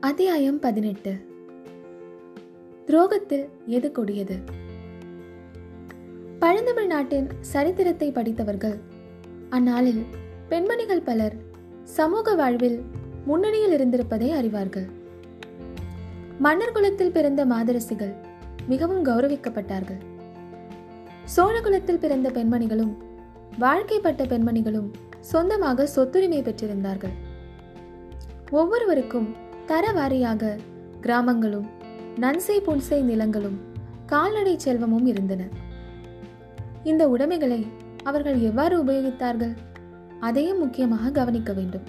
அத்தியாயம் பதினெட்டு. துரோகத்தில் எது கொடியது? பழந்தமிழ் நாட்டின் சரித்திரத்தை படித்தவர்கள். அந்நாளில் பெண்மணிகள் பலர் சமூக வாழ்வில் முன்னணியில் இருந்திருப்பதை அறிவார்கள். மன்னர் குலத்தில் பிறந்த மாதரசிகள் மிகவும் கௌரவிக்கப்பட்டார்கள். சோழ குலத்தில் பிறந்த பெண்மணிகளும் வாழ்க்கைப்பட்ட பெண்மணிகளும் சொந்தமாக சொத்துரிமை பெற்றிருந்தார்கள். ஒவ்வொருவருக்கும் தரவாரியாக கிராமங்களும் நன்சை புன்சை நிலங்களும் கால்நடை செல்வமும் இருந்தன. இந்த உடைமைகளை அவர்கள் எவ்வாறு உபயோகித்தார்கள்? அதையும் முக்கியமாக கவனிக்க வேண்டும்.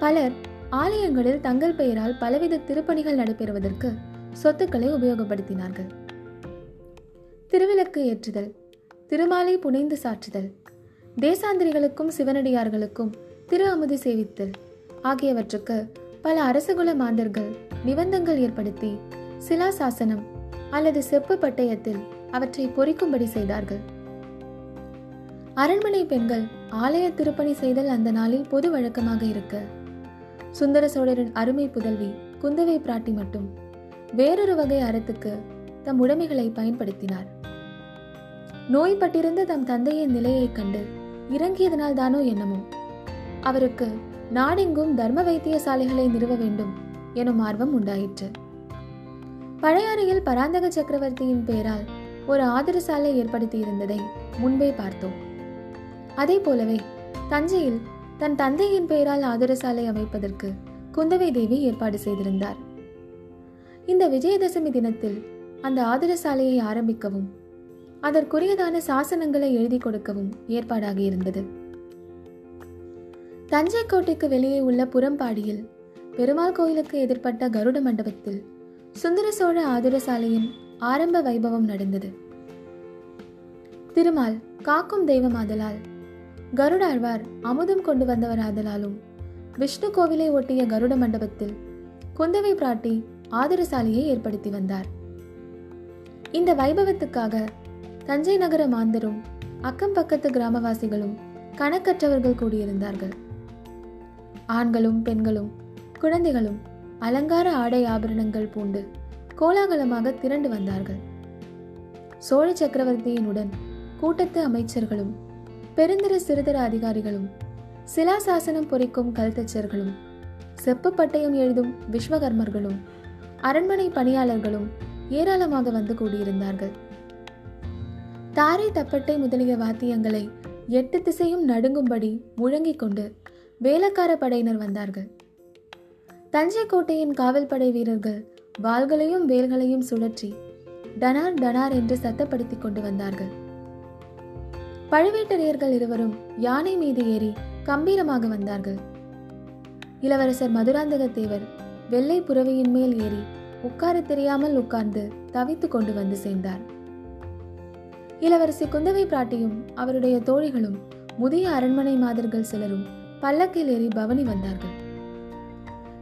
பலர் ஆலயங்களில் தங்கள் பெயரால் பலவித திருப்பணிகள் நடைபெறுவதற்கு சொத்துக்களை உபயோகப்படுத்தினார்கள். திருவிளக்கு ஏற்றுதல் திருமாலை புனைந்து சாற்றுதல் தேசாந்திரிகளுக்கும் சிவனடியார்களுக்கும் திரு அமுது சேவித்தல் ஆகியவற்றுக்கு பல அரசகுல மாந்தர்கள் நிபந்தங்கள் ஏற்படுத்தி சிலாசாசனம் அல்லது செப்பு பட்டயத்தில் அவற்றை பொறிக்கும்படி செய்தார்கள். அரண்மனை பெண்கள் ஆலய திருப்பணி செய்தல் அந்த நாளில் பொது வழக்கமாக இருக்க. சுந்தர சோழரின் அருமை புதல்வி குந்தவை பிராட்டி மட்டும் வேறொரு வகை அறத்துக்கு தம் உடைமைகளை பயன்படுத்தினார். நோய்பட்டிருந்த தம் தந்தையின் நிலையைக் கண்டு இறங்கியதனால் தானோ என்னமோ. அவருக்கு நாடெங்கும் தர்ம வைத்தியசாலைகளை நிறுவ வேண்டும் எனும் ஆர்வம் உண்டாயிற்று. பழையாறையில் பராந்தக சக்கரவர்த்தியின் பெயரால் ஒரு ஆதரசாலை ஏற்படுத்தி இருந்ததை முன்பே பார்த்தோம். அதே போலவே தஞ்சையில் தன் தந்தையின் பெயரால் ஆதரசாலை அமைப்பதற்கு குந்தவை தேவி ஏற்பாடு செய்திருந்தார். இந்த விஜயதசமி தினத்தில் அந்த ஆதரசாலையை ஆரம்பிக்கவும் அதற்குரியதான சாசனங்களை எழுதி கொடுக்கவும் ஏற்பாடாகி இருந்தது தஞ்சை கோட்டைக்கு வெளியே உள்ள புறம்பாடியில் பெருமாள் கோயிலுக்கு எதிர்ப்பட்ட கருட மண்டபத்தில் சுந்தர சோழ ஆதரசாலையின் ஆரம்ப வைபவம் நடந்தது. திருமால் காக்கும் தெய்வமாதலால் கருடாழ்வார் அமுதம் கொண்டு வந்தவர் ஆதலாலும் விஷ்ணு கோவிலை ஒட்டிய கருட மண்டபத்தில் குந்தவை பிராட்டி ஆதரசாலையை ஏற்படுத்தி வந்தார். இந்த வைபவத்துக்காக தஞ்சை நகர மாந்தரும் அக்கம் பக்கத்து கிராமவாசிகளும் கணக்கற்றவர்கள் கூடியிருந்தார்கள். ஆண்களும் பெண்களும் குழந்தைகளும் அலங்கார ஆடை ஆபரணங்கள் பூண்டு கோலாகலமாக திரண்டு வந்தார்கள். சோழ சக்கரவர்த்தியினுடன் கூட்டத்து அமைச்சர்களும் பெருந்திர சிறுதர அதிகாரிகளும் சிலாசாசனம் பொறிக்கும் கல்தச்சர்களும் செப்பு பட்டயம் எழுதும் விஸ்வகர்மர்களும் அரண்மனை பணியாளர்களும் ஏராளமாக வந்து கூடியிருந்தார்கள். தாரை தப்பட்டை முதலிய வாத்தியங்களை எட்டு திசையும் நடுங்கும்படி முழங்கிக் கொண்டு வேலக்கார படையினர் வந்தார்கள். தஞ்சை கோட்டையின் காவல் படை வீரர்கள் வாள்களையும் வேல்களையும் சுழற்றி டனார் டனார் என்று சத்தப்படுத்தி கொண்டு வந்தார்கள். பழுவேட்டரையர்கள் இருவரும் யானை மீது ஏறி கம்பீரமாக வந்தார்கள். இளவரசர் மதுராந்தக தேவர் வெள்ளை புறவியின் மேல் ஏறி உட்கார தெரியாமல் உட்கார்ந்து தவித்து கொண்டு வந்து சேர்ந்தார். இளவரசி குந்தவை பிராட்டியும் அவருடைய தோழிகளும் முதிய அரண்மனை மாதர்கள் சிலரும் பல்லக்கில் ஏறி பவனி வந்தார்கள்.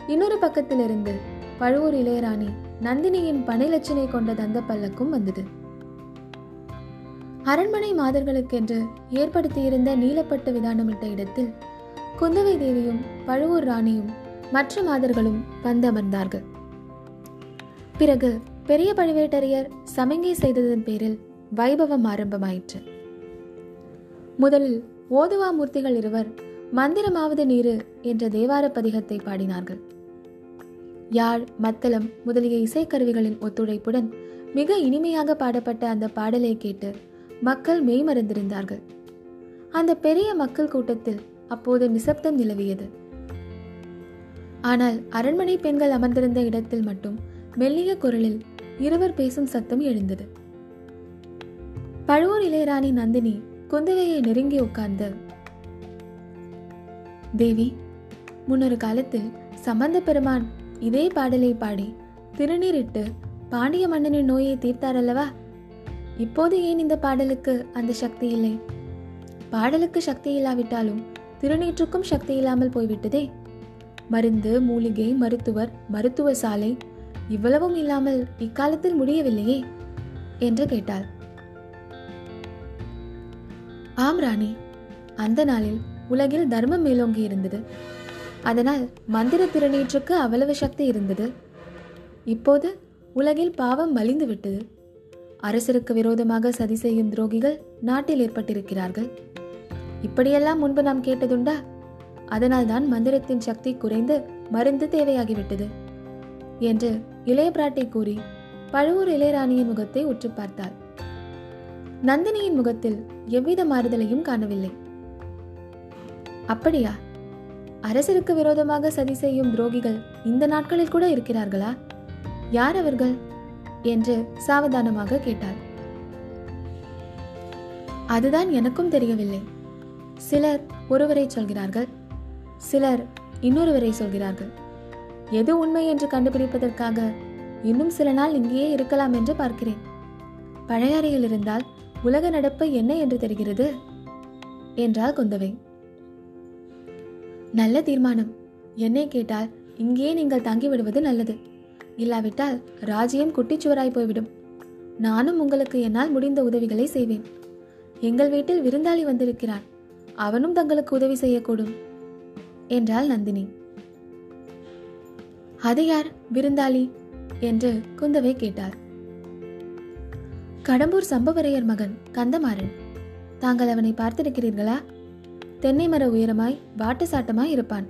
இன்னொரு பக்கத்திலிருந்து பழுவூர் இளையராணி நந்தினியின் பனைலட்சணை கொண்ட தந்த பல்லக்கும் வந்தது. அரண்மனை மாதர்களுக்கென்று ஏற்படுத்தியிருந்த நீலப்பட்டு விதானமிட்ட இடத்தில் குந்தவை தேவியும் பழுவூர் ராணியும் மற்ற மாதர்களும் வந்தமர்ந்தார்கள் பிறகு பெரிய பழுவேட்டரையர் சமங்கை செய்ததன் பேரில் வைபவம் ஆரம்பமாயிற்று. முதலில் ஓதுவா மூர்த்திகள் இருவர் மந்திரமாவது நீரு என்ற தேவார பதிகத்தை பாடினார்கள். யாழ் மத்தளம் முதலிய இசைக்கருவிகளின் ஒத்துழைப்புடன் மிக இனிமையாக பாடப்பட்ட அந்த பாடலை கேட்டு மக்கள் மெய்மறந்திருந்தார்கள். அந்த பெரிய மக்கள் கூட்டத்தில் அப்போது நிசப்தம் நிலவியது. ஆனால் அரண்மனை பெண்கள் அமர்ந்திருந்த இடத்தில் மட்டும் மெல்லிய குரலில் இருவர் பேசும் சத்தம் எழுந்தது. பழுவூர் இளையராணி நந்தினி குந்தவையை நெருங்கி உட்கார்ந்து தேவி முன்னொரு காலத்தில் சம்பந்த பெருமான் இதே பாடலை பாடி திருநீரிட்டு பாண்டிய மன்னனின் நோயை தீர்த்தாரல்லவா? இப்போது ஏன் இந்த பாடலுக்கு அந்த சக்தி இல்லை? பாடலுக்கு சக்தி இல்லாவிட்டாலும் திருநீற்றுக்கும் சக்தி இல்லாமல் போய்விட்டதே. மருந்து மூலிகை மருத்துவர் மருத்துவ சாலை இவ்வளவும் இல்லாமல் இக்காலத்தில் முடியவில்லையே என்று கேட்டாள். ஆம் ராணி அந்த நாளில் உலகில் தர்மம் மேலோங்கி இருந்தது. அதனால் மந்திர திருநீற்றுக்கு அவ்வளவு சக்தி இருந்தது. இப்போது உலகில் பாவம் மலிந்து விட்டது. அரசருக்கு விரோதமாக சதி செய்யும் துரோகிகள் நாட்டில் ஏற்பட்டிருக்கிறார்கள். இப்படியெல்லாம் முன்பு நாம் கேட்டதுண்டா? அதனால்தான் மந்திரத்தின் சக்தி குறைந்து மருந்து தேவையாகிவிட்டது என்று இளைய பிராட்டி கூறி பழுவூர் இளையராணியின் முகத்தை உற்று பார்த்தாள். நந்தினியின் முகத்தில் எவ்வித மாறுதலையும் காணவில்லை. அப்படியா? அரசருக்கு விரோதமாக சதி செய்யும் துரோகிகள் இந்த நாட்களில் கூட இருக்கிறார்களா? யார் அவர்கள்? என்று சாவதானமாக கேட்டாள். அதுதான் எனக்கும் தெரியவில்லை. சிலர் ஒருவரை சொல்கிறார்கள் சிலர் இன்னொருவரை சொல்கிறார்கள். எது உண்மை என்று கண்டுபிடிப்பதற்காக இன்னும் சில நாள் இங்கேயே இருக்கலாம் என்று பார்க்கிறேன். பழையாறையில் இருந்தால் உலக நடப்பு என்ன என்று தெரிகிறது? என்றாள் குந்தவை. நல்ல தீர்மானம். என்னை கேட்டால் இங்கேயே நீங்கள் தங்கிவிடுவது நல்லது. இல்லாவிட்டால் ராஜ்யம் குட்டிச்சுவராய் போய்விடும். நானும் உங்களுக்கு என்னால் முடிந்த உதவிகளை செய்வேன். எங்கள் வீட்டில் விருந்தாளி வந்திருக்கிறான். அவனும் தங்களுக்கு உதவி செய்யக்கூடும். என்றாள் நந்தினி. அது யார் விருந்தாளி? என்று குந்தவை கேட்டார் கடம்பூர் சம்பவரையர் மகன் கந்தமாறன். தாங்கள் அவனை பார்த்திருக்கிறீர்களா? தென்னை மர உயரமாய் வாட்டு சாட்டமாய் இருப்பான்.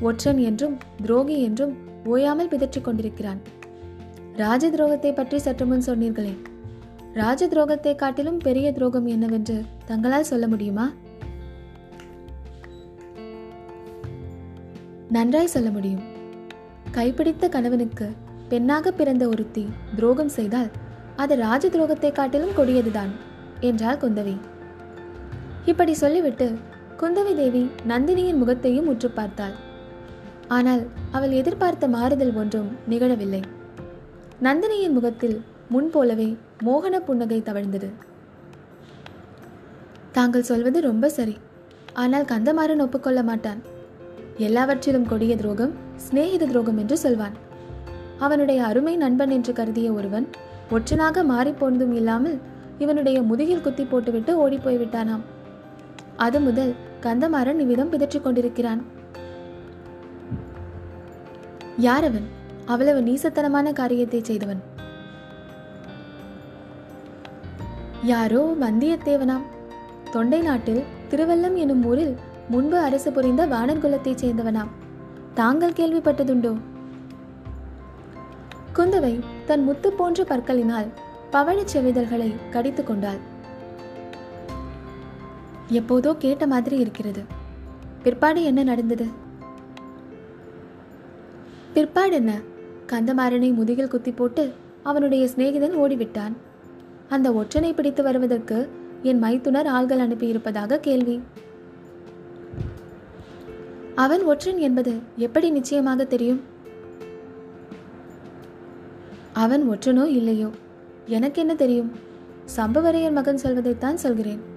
ஒற்றன் என்றும் துரோகி என்றும் ஓயாமல் பிதற்றிக் கொண்டிருக்கிறான். ராஜ துரோகத்தை பற்றி சற்று முன் சொன்னீர்களே. ராஜ துரோகத்தை காட்டிலும் பெரிய துரோகம் என்னவென்று தங்களால் சொல்ல முடியுமா? நன்றாய் சொல்ல முடியும். கைப்பிடித்த கணவனுக்கு பெண்ணாக பிறந்த ஒருத்தி துரோகம் செய்தால் அது ராஜ துரோகத்தை காட்டிலும் கொடியதுதான் என்றாள் குந்தவி. இப்படி சொல்லிவிட்டு குந்தவி தேவி நந்தினியின் முகத்தையும் உற்று பார்த்தாள். ஆனால் அவள் எதிர்பார்த்த மாறுதல் ஒன்றும் நிகழவில்லை. நந்தினியின் முகத்தில் முன்போலவே மோகன புன்னகை தவழ்ந்தது. தாங்கள் சொல்வது ரொம்ப சரி. ஆனால் கந்தமாறன் ஒப்புக்கொள்ள மாட்டான். எல்லாவற்றிலும் கொடிய துரோகம் சிநேகித துரோகம் என்று சொல்வான். அவனுடைய அருமை நண்பன் என்று கருதிய ஒருவன் ஒற்றனாக மாறிப்போனதும் இல்லாமல் இவனுடைய முதுகில் குத்தி போட்டுவிட்டு ஓடிப்போய் விட்டானாம் அது முதல் கந்தமாறன் இவ்விதம் பிதற்றிக் கொண்டிருக்கிறான். யார் அவன் அவ்வளவு நீசத்தனமான காரியத்தை செய்தவன். யாரோ வந்தியத்தேவனாம். தொண்டை நாட்டில் திருவல்லம் எனும் ஊரில் முன்பு அரசு புரிந்த வானர் குலத்தைச் சேர்ந்தவனாம். தாங்கள் கேள்விப்பட்டதுண்டோ? குந்தவை தன் முத்து போன்ற பற்களினால் பவழச் செவிதழ்களை கடித்துக் கொண்டாள். எப்போதோ கேட்ட மாதிரி இருக்கிறது. பிற்பாடு என்ன நடந்தது? பிற்பாடு என்ன? கந்தமாறனை முதுகில் குத்தி போட்டு அவனுடைய சிநேகிதன் ஓடிவிட்டான். அந்த ஒற்றனை பிடித்து வருவதற்கு என் மைத்துனர் ஆள்கள் அனுப்பியிருப்பதாக கேள்வி. அவன் ஒற்றன் என்பது எப்படி நிச்சயமாக தெரியும்? அவன் ஒற்றனோ இல்லையோ? எனக்கு என்ன தெரியும்? சம்பவரையர் மகன் சொல்வதைத்தான் சொல்கிறேன்.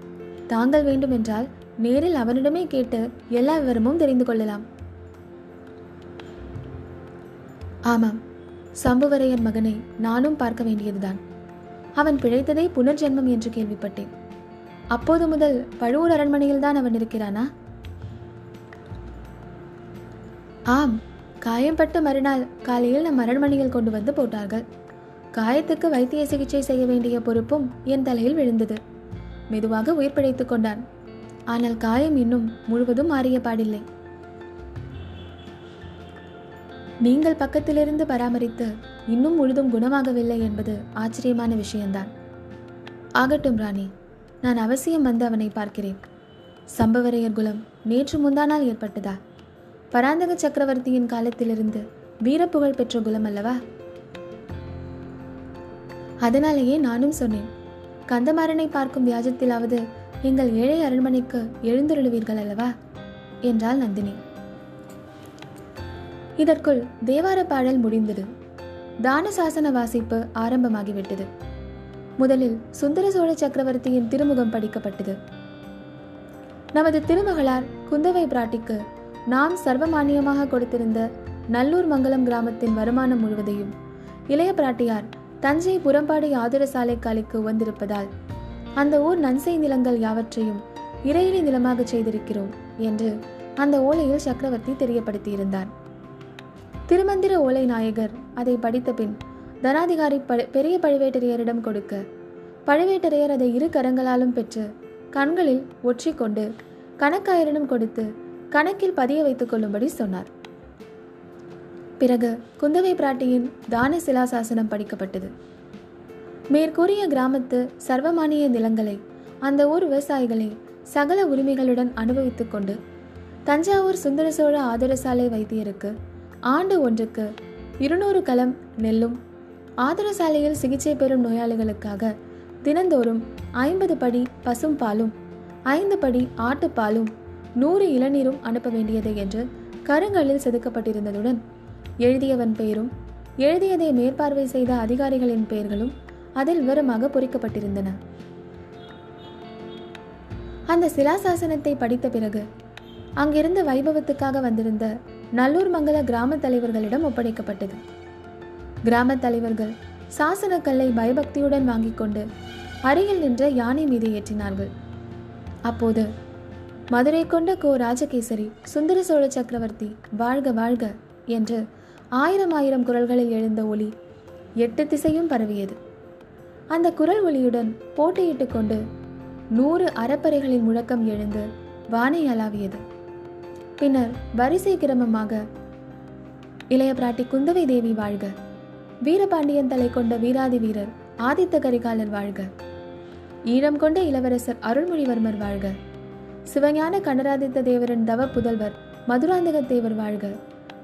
தாங்கள் வேண்டுமென்றால் நேரில் அவனிடமே கேட்டு எல்லா விவரமும் தெரிந்து கொள்ளலாம். ஆமாம் சம்புவரையன் மகனை நானும் பார்க்க வேண்டியதுதான். அவன் பிழைத்ததே புனர்ஜென்மம் என்று கேள்விப்பட்டேன். அப்போது முதல் பழுவூர் அரண்மனையில் தான் அவன் இருக்கிறானா? ஆம் காயம்பட்ட மறுநாள் காலையில் நம் அரண்மனையில் கொண்டு வந்து போட்டார்கள். காயத்துக்கு வைத்திய சிகிச்சை செய்ய வேண்டிய பொறுப்பும் என் தலையில் விழுந்தது. மெதுவாக உயிர் பிழைத்துக் கொண்டான். ஆனால் காயம் இன்னும் முழுவதும் மாறிய பாடில்லை. நீங்கள் பக்கத்திலிருந்து பராமரித்து இன்னும் முழுதும் குணமாகவில்லை என்பது ஆச்சரியமான விஷயம்தான். ஆகட்டும் ராணி நான் அவசியம் வந்து அவனை பார்க்கிறேன். சம்பவரையர் குலம் நேற்று முந்தானால் ஏற்பட்டதா? பராந்தக சக்கரவர்த்தியின் காலத்திலிருந்து வீரப்புகழ் பெற்ற குலம் அல்லவா? அதனாலேயே நானும் சொன்னேன் கந்தமாறனை பார்க்கும் வியாஜத்திலாவது எங்கள் ஏழை அரண்மனைக்கு எழுந்துருளுவீர்கள் அல்லவா? என்றாள் நந்தினி. இதற்குள் தேவார பாடல் முடிந்தது. தான சாசன வாசிப்பு ஆரம்பமாகிவிட்டது. முதலில் சுந்தர சோழ சக்கரவர்த்தியின் திருமுகம் படிக்கப்பட்டது. நமது திருமகளார் குந்தவை பிராட்டிக்கு நாம் சர்வமானியமாக கொடுத்திருந்த நல்லூர் மங்கலம் கிராமத்தின் வருமானம் முழுவதையும் இளைய பிராட்டியார் தஞ்சை புறம்பாடி ஆதர சாலை காலைக்கு வந்திருப்பதால் அந்த ஊர் நன்சை நிலங்கள் யாவற்றையும் இறையிலி நிலமாக செய்திருக்கிறோம் என்று அந்த ஓலையில் சக்கரவர்த்தி தெரியப்படுத்தியிருந்தார். திருமந்திர ஓலை நாயகர் அதை படித்த பின் தனாதிகாரி பெரிய பழுவேட்டரையரிடம் கொடுக்க பழுவேட்டரையர் அதை இரு கரங்களாலும் பெற்று கண்களில் ஒற்றிக்கொண்டு கணக்காயரிடம் கொடுத்து கணக்கில் பதிய வைத்துக் கொள்ளும்படி சொன்னார். பிறகு குந்தவை பிராட்டியின் தான சிலாசாசனம் படிக்கப்பட்டது. மேற்கூறிய கிராமத்து சர்வமானிய நிலங்களை அந்த ஊர் விவசாயிகளை சகல உரிமைகளுடன் அனுபவித்துக் கொண்டு தஞ்சாவூர் சுந்தர சோழ ஆதரசாலை வைத்தியருக்கு ஆண்டு ஒன்றுக்கு இருநூறு களம் நெல்லும் ஆதரசாலையில் சிகிச்சை பெறும் நோயாளிகளுக்காக தினந்தோறும் ஐம்பது படி பசும் பாலும் ஐந்து படி ஆட்டுப்பாலும் நூறு இளநீரும் அனுப்ப வேண்டியது என்று கருங்கல்லில் செதுக்கப்பட்டிருந்ததுடன் எழுதியவன் பெயரும் எழுதியதை மேற்பார்வை செய்த அதிகாரிகளின் பெயர்களும் அதில் விவரமாக பொறிக்கப்பட்டிருந்தன. அந்த சிலாசாசனத்தை படித்த பிறகு அங்கிருந்த வைபவத்துக்காக வந்திருந்த நல்லூர் மங்கல கிராம தலைவர்களிடம் ஒப்படைக்கப்பட்டது. கிராம தலைவர்கள் சாசனக்கல்லை பயபக்தியுடன் வாங்கிக் கொண்டு அருகில் நின்ற யானை மீது ஏற்றினார்கள். அப்போது மதுரை கொண்ட கோ ராஜகேசரி சுந்தர சோழ சக்கரவர்த்தி வாழ்க வாழ்க என்று ஆயிரம் ஆயிரம் குரல்களில் எழுந்த ஒளி எட்டு திசையும் பரவியது. அந்த குரல் ஒளியுடன் போட்டியிட்டு கொண்டு நூறு அறப்பறைகளின் முழக்கம் எழுந்து வானை அலாவியது பின்னர் வரிசை கிரமமாக இளைய பிராட்டி குந்தவை தேவி வாழ்க. வீரபாண்டியன் தலை கொண்ட வீராதி வீரர் ஆதித்த கரிகாலர் வாழ்க. ஈழம் கொண்ட இளவரசர் அருள்மொழிவர்மர் வாழ்க. சிவஞான கண்டராதித்த தேவரின் தவ புதல்வர் மதுராந்தக தேவர் வாழ்க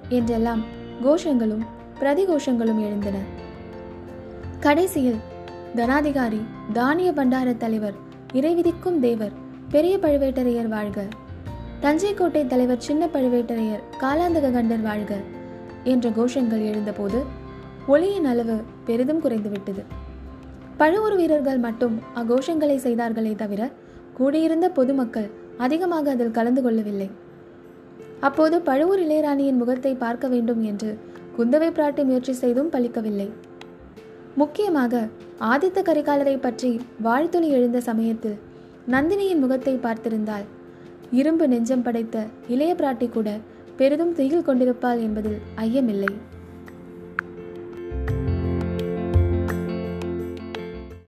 என்றெல்லாம் கோஷங்களும் பிரதிகோஷங்களும் எழுந்தன. கடைசியில் தனாதிகாரி தானிய பண்டார தலைவர் இறைவிதிக்கும் தேவர் பெரிய பழுவேட்டரையர் வாழ்க. தஞ்சை கோட்டை தலைவர் சின்ன பழுவேட்டரையர் காலாந்தக கண்டர் வாழ்க என்ற கோஷங்கள் எழுந்தபோது ஒளியின் அளவு பெரிதும் குறைந்துவிட்டது. பழுவூர் வீரர்கள் மட்டும் அக்கோஷங்களை செய்தார்களே தவிர கூடியிருந்த பொதுமக்கள் அதிகமாக அதில் கலந்து கொள்ளவில்லை. அப்போது பழுவூர் இளையராணியின் முகத்தை பார்க்க வேண்டும் என்று குந்தவை பிராட்டி முயற்சி செய்தும் பலிக்கவில்லை. முக்கியமாக ஆதித்த கரிகாலரை பற்றி வாழ்த்துளி எழுந்த சமயத்தில் நந்தினியின் முகத்தை பார்த்திருந்தால் இரும்பு நெஞ்சம் படைத்த இளைய பிராட்டி கூட பெரிதும் திகில் கொண்டிருப்பாள் என்பதில் ஐயமில்லை.